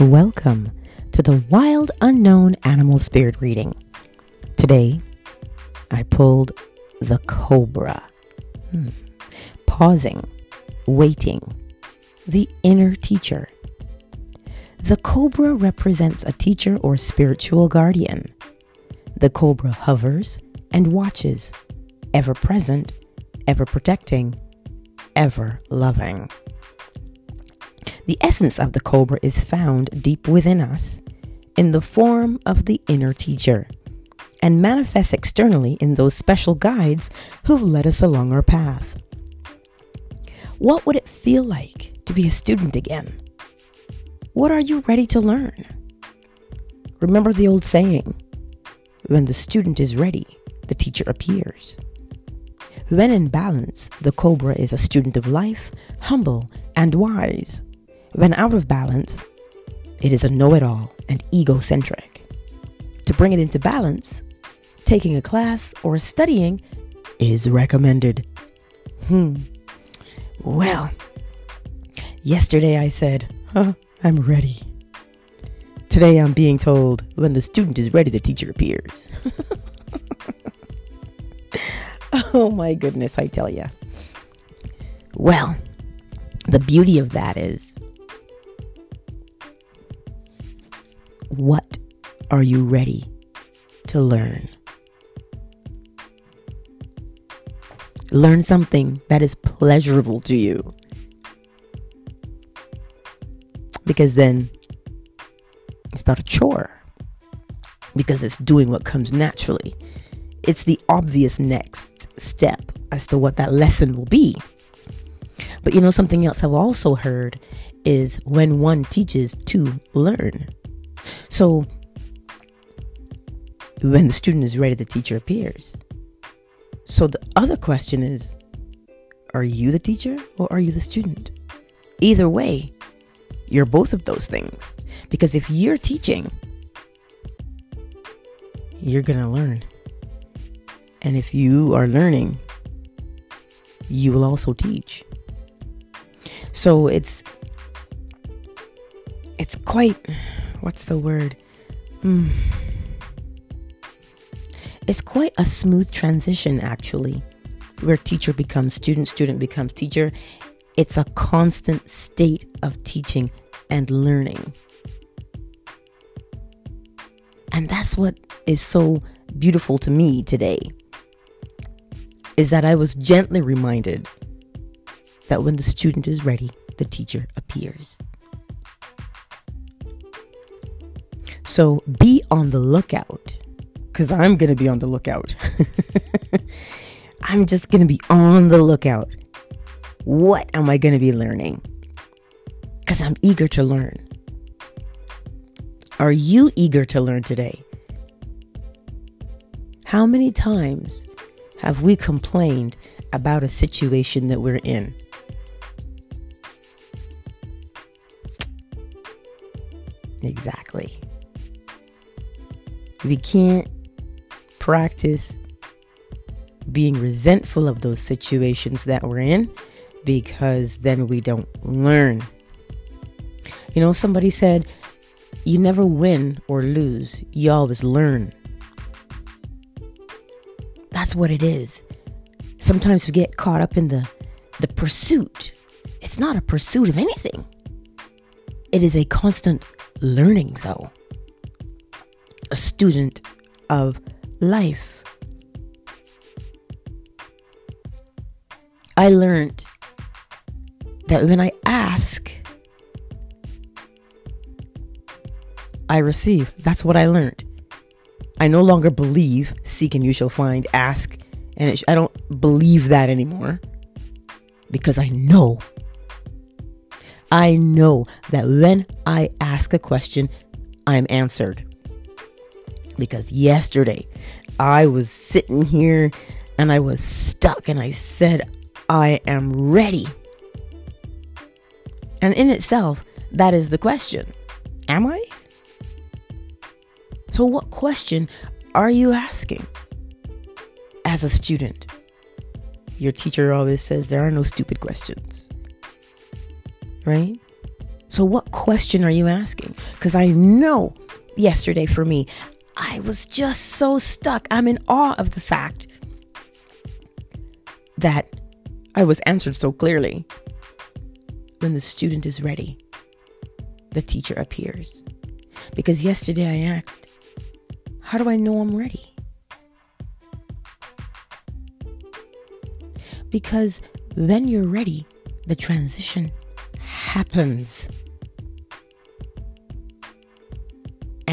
Welcome to the Wild Unknown Animal Spirit reading. Today, I pulled the cobra. Hmm. Pausing, waiting, the inner teacher. The cobra represents a teacher or spiritual guardian. The cobra hovers and watches, ever present, ever protecting, ever loving. The essence of the cobra is found deep within us in the form of the inner teacher and manifests externally in those special guides who've led us along our path. What would it feel like to be a student again? What are you ready to learn? Remember the old saying when the student is ready, the teacher appears. When in balance, the cobra is a student of life, humble and wise. When out of balance, it is a know it all and egocentric. To bring it into balance, taking a class or studying is recommended. Hmm. Well, yesterday I said, huh, I'm ready. Today I'm being told when the student is ready, the teacher appears. oh my goodness, I tell you. Well, the beauty of that is What are you ready to learn? Learn something that is pleasurable to you. Because then it's not a chore. Because it's doing what comes naturally. It's the obvious next step as to what that lesson will be. But you know, something else I've also heard is when one teaches to learn. So, when the student is ready, the teacher appears. So, the other question is are you the teacher or are you the student? Either way, you're both of those things. Because if you're teaching, you're going to learn. And if you are learning, you will also teach. So it's it's quite what's the word? Hmm. It's quite a smooth transition, actually, where teacher becomes student, student becomes teacher. It's a constant state of teaching and learning. And that's what is so beautiful to me today is that I was gently reminded that when the student is ready, the teacher appears. So be on the lookout because I'm going to be on the lookout. I'm just going to be on the lookout. What am I going to be learning? Because I'm eager to learn. Are you eager to learn today? How many times have we complained about a situation that we're in? Exactly. We can't practice being resentful of those situations that we're in because then we don't learn. You know, somebody said, you never win or lose, you always learn. That's what it is. Sometimes we get caught up in the, the pursuit. It's not a pursuit of anything, it is a constant learning, though a student of life. I learned that when I ask, I receive. That's what I learned. I no longer believe, seek and you shall find, ask, and sh- I don't believe that anymore because I know. I know that when I ask a question, I'm answered because yesterday I was sitting here and I was stuck and I said, I am ready. And in itself, that is the question Am I? So, what question are you asking as a student? Your teacher always says there are no stupid questions, right? So, what question are you asking? Because I know yesterday for me, I was just so stuck. I'm in awe of the fact that I was answered so clearly. When the student is ready, the teacher appears. Because yesterday I asked, How do I know I'm ready? Because when you're ready, the transition happens.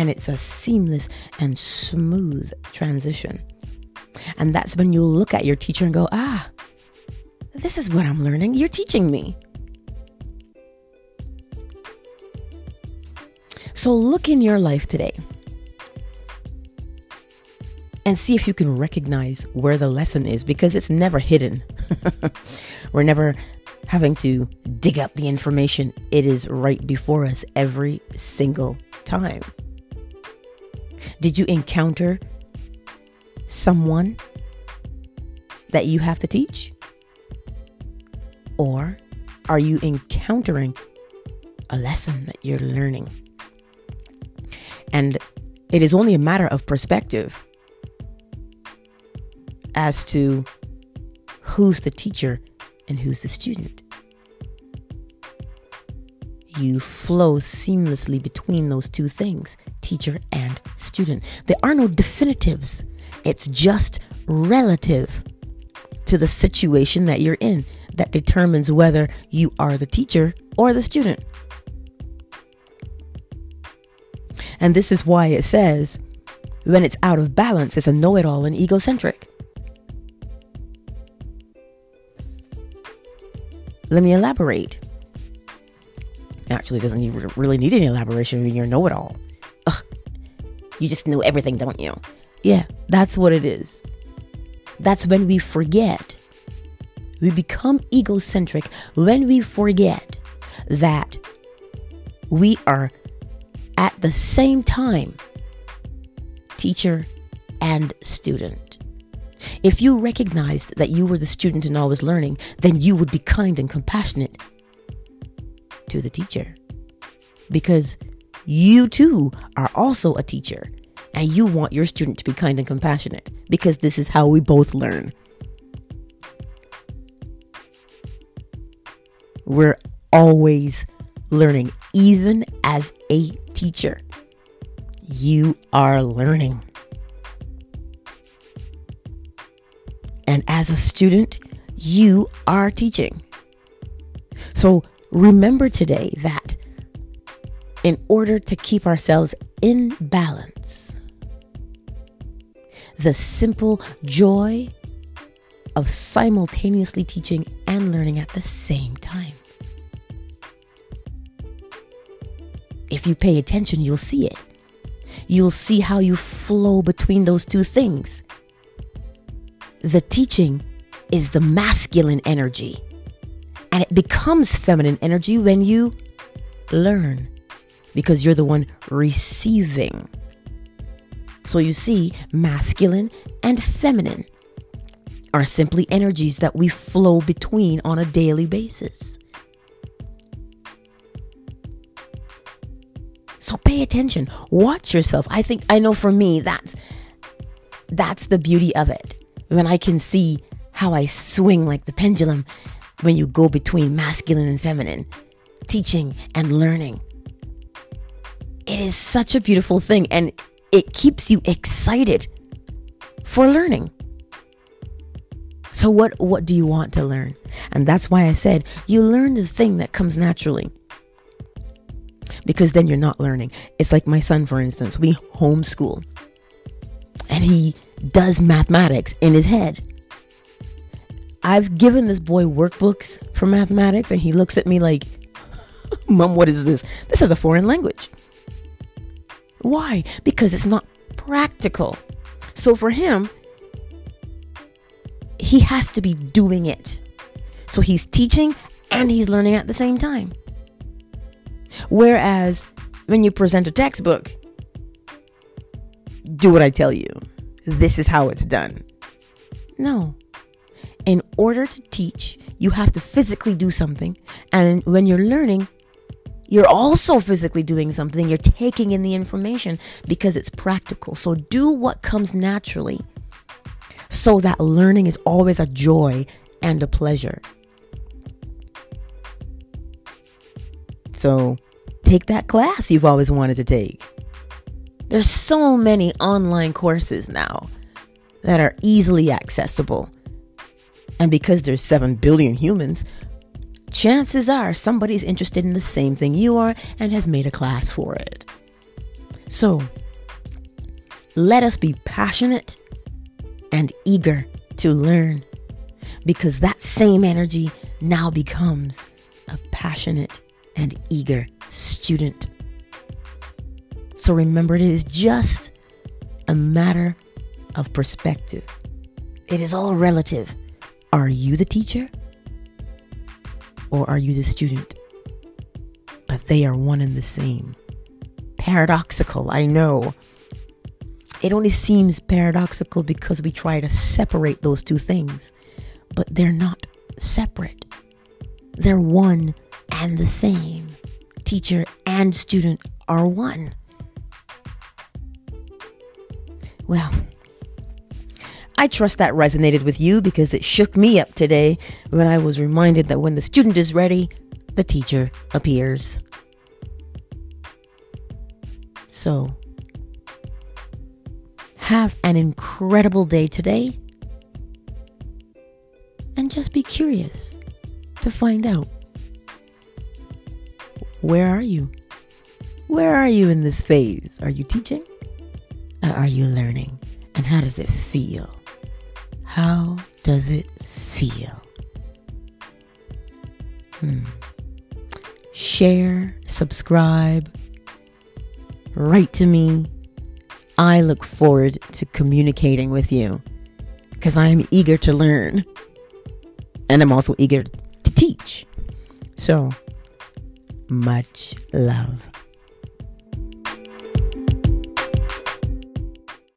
And it's a seamless and smooth transition. And that's when you look at your teacher and go, ah, this is what I'm learning. You're teaching me. So look in your life today and see if you can recognize where the lesson is because it's never hidden. We're never having to dig up the information, it is right before us every single time. Did you encounter someone that you have to teach? Or are you encountering a lesson that you're learning? And it is only a matter of perspective as to who's the teacher and who's the student. You flow seamlessly between those two things, teacher and student. There are no definitives, it's just relative to the situation that you're in that determines whether you are the teacher or the student. And this is why it says when it's out of balance, it's a know it all and egocentric. Let me elaborate. Actually, doesn't even really need any elaboration when you're know it all. You just know everything, don't you? Yeah, that's what it is. That's when we forget. We become egocentric when we forget that we are at the same time teacher and student. If you recognized that you were the student and always learning, then you would be kind and compassionate to the teacher. Because you too are also a teacher and you want your student to be kind and compassionate because this is how we both learn. We're always learning, even as a teacher. You are learning. And as a student, you are teaching. So remember today that in order to keep ourselves in balance, the simple joy of simultaneously teaching and learning at the same time. If you pay attention, you'll see it. You'll see how you flow between those two things. The teaching is the masculine energy, and it becomes feminine energy when you learn because you're the one receiving. So you see, masculine and feminine are simply energies that we flow between on a daily basis. So pay attention. Watch yourself. I think I know for me that's that's the beauty of it. When I can see how I swing like the pendulum when you go between masculine and feminine, teaching and learning. It is such a beautiful thing and it keeps you excited for learning. So what what do you want to learn? And that's why I said you learn the thing that comes naturally. Because then you're not learning. It's like my son for instance, we homeschool. And he does mathematics in his head. I've given this boy workbooks for mathematics and he looks at me like, "Mom, what is this? This is a foreign language." Why? Because it's not practical. So for him, he has to be doing it. So he's teaching and he's learning at the same time. Whereas when you present a textbook, do what I tell you. This is how it's done. No. In order to teach, you have to physically do something. And when you're learning, you're also physically doing something. You're taking in the information because it's practical. So do what comes naturally so that learning is always a joy and a pleasure. So take that class you've always wanted to take. There's so many online courses now that are easily accessible. And because there's 7 billion humans, chances are somebody's interested in the same thing you are and has made a class for it. So, let us be passionate and eager to learn because that same energy now becomes a passionate and eager student. So remember, it is just a matter of perspective. It is all relative. Are you the teacher? Or are you the student? But they are one and the same. Paradoxical, I know. It only seems paradoxical because we try to separate those two things, but they're not separate. They're one and the same. Teacher and student are one. Well, I trust that resonated with you because it shook me up today when I was reminded that when the student is ready, the teacher appears. So, have an incredible day today and just be curious to find out where are you? Where are you in this phase? Are you teaching? Or are you learning? And how does it feel? How does it feel? Hmm. Share, subscribe, write to me. I look forward to communicating with you because I am eager to learn and I'm also eager to teach. So, much love.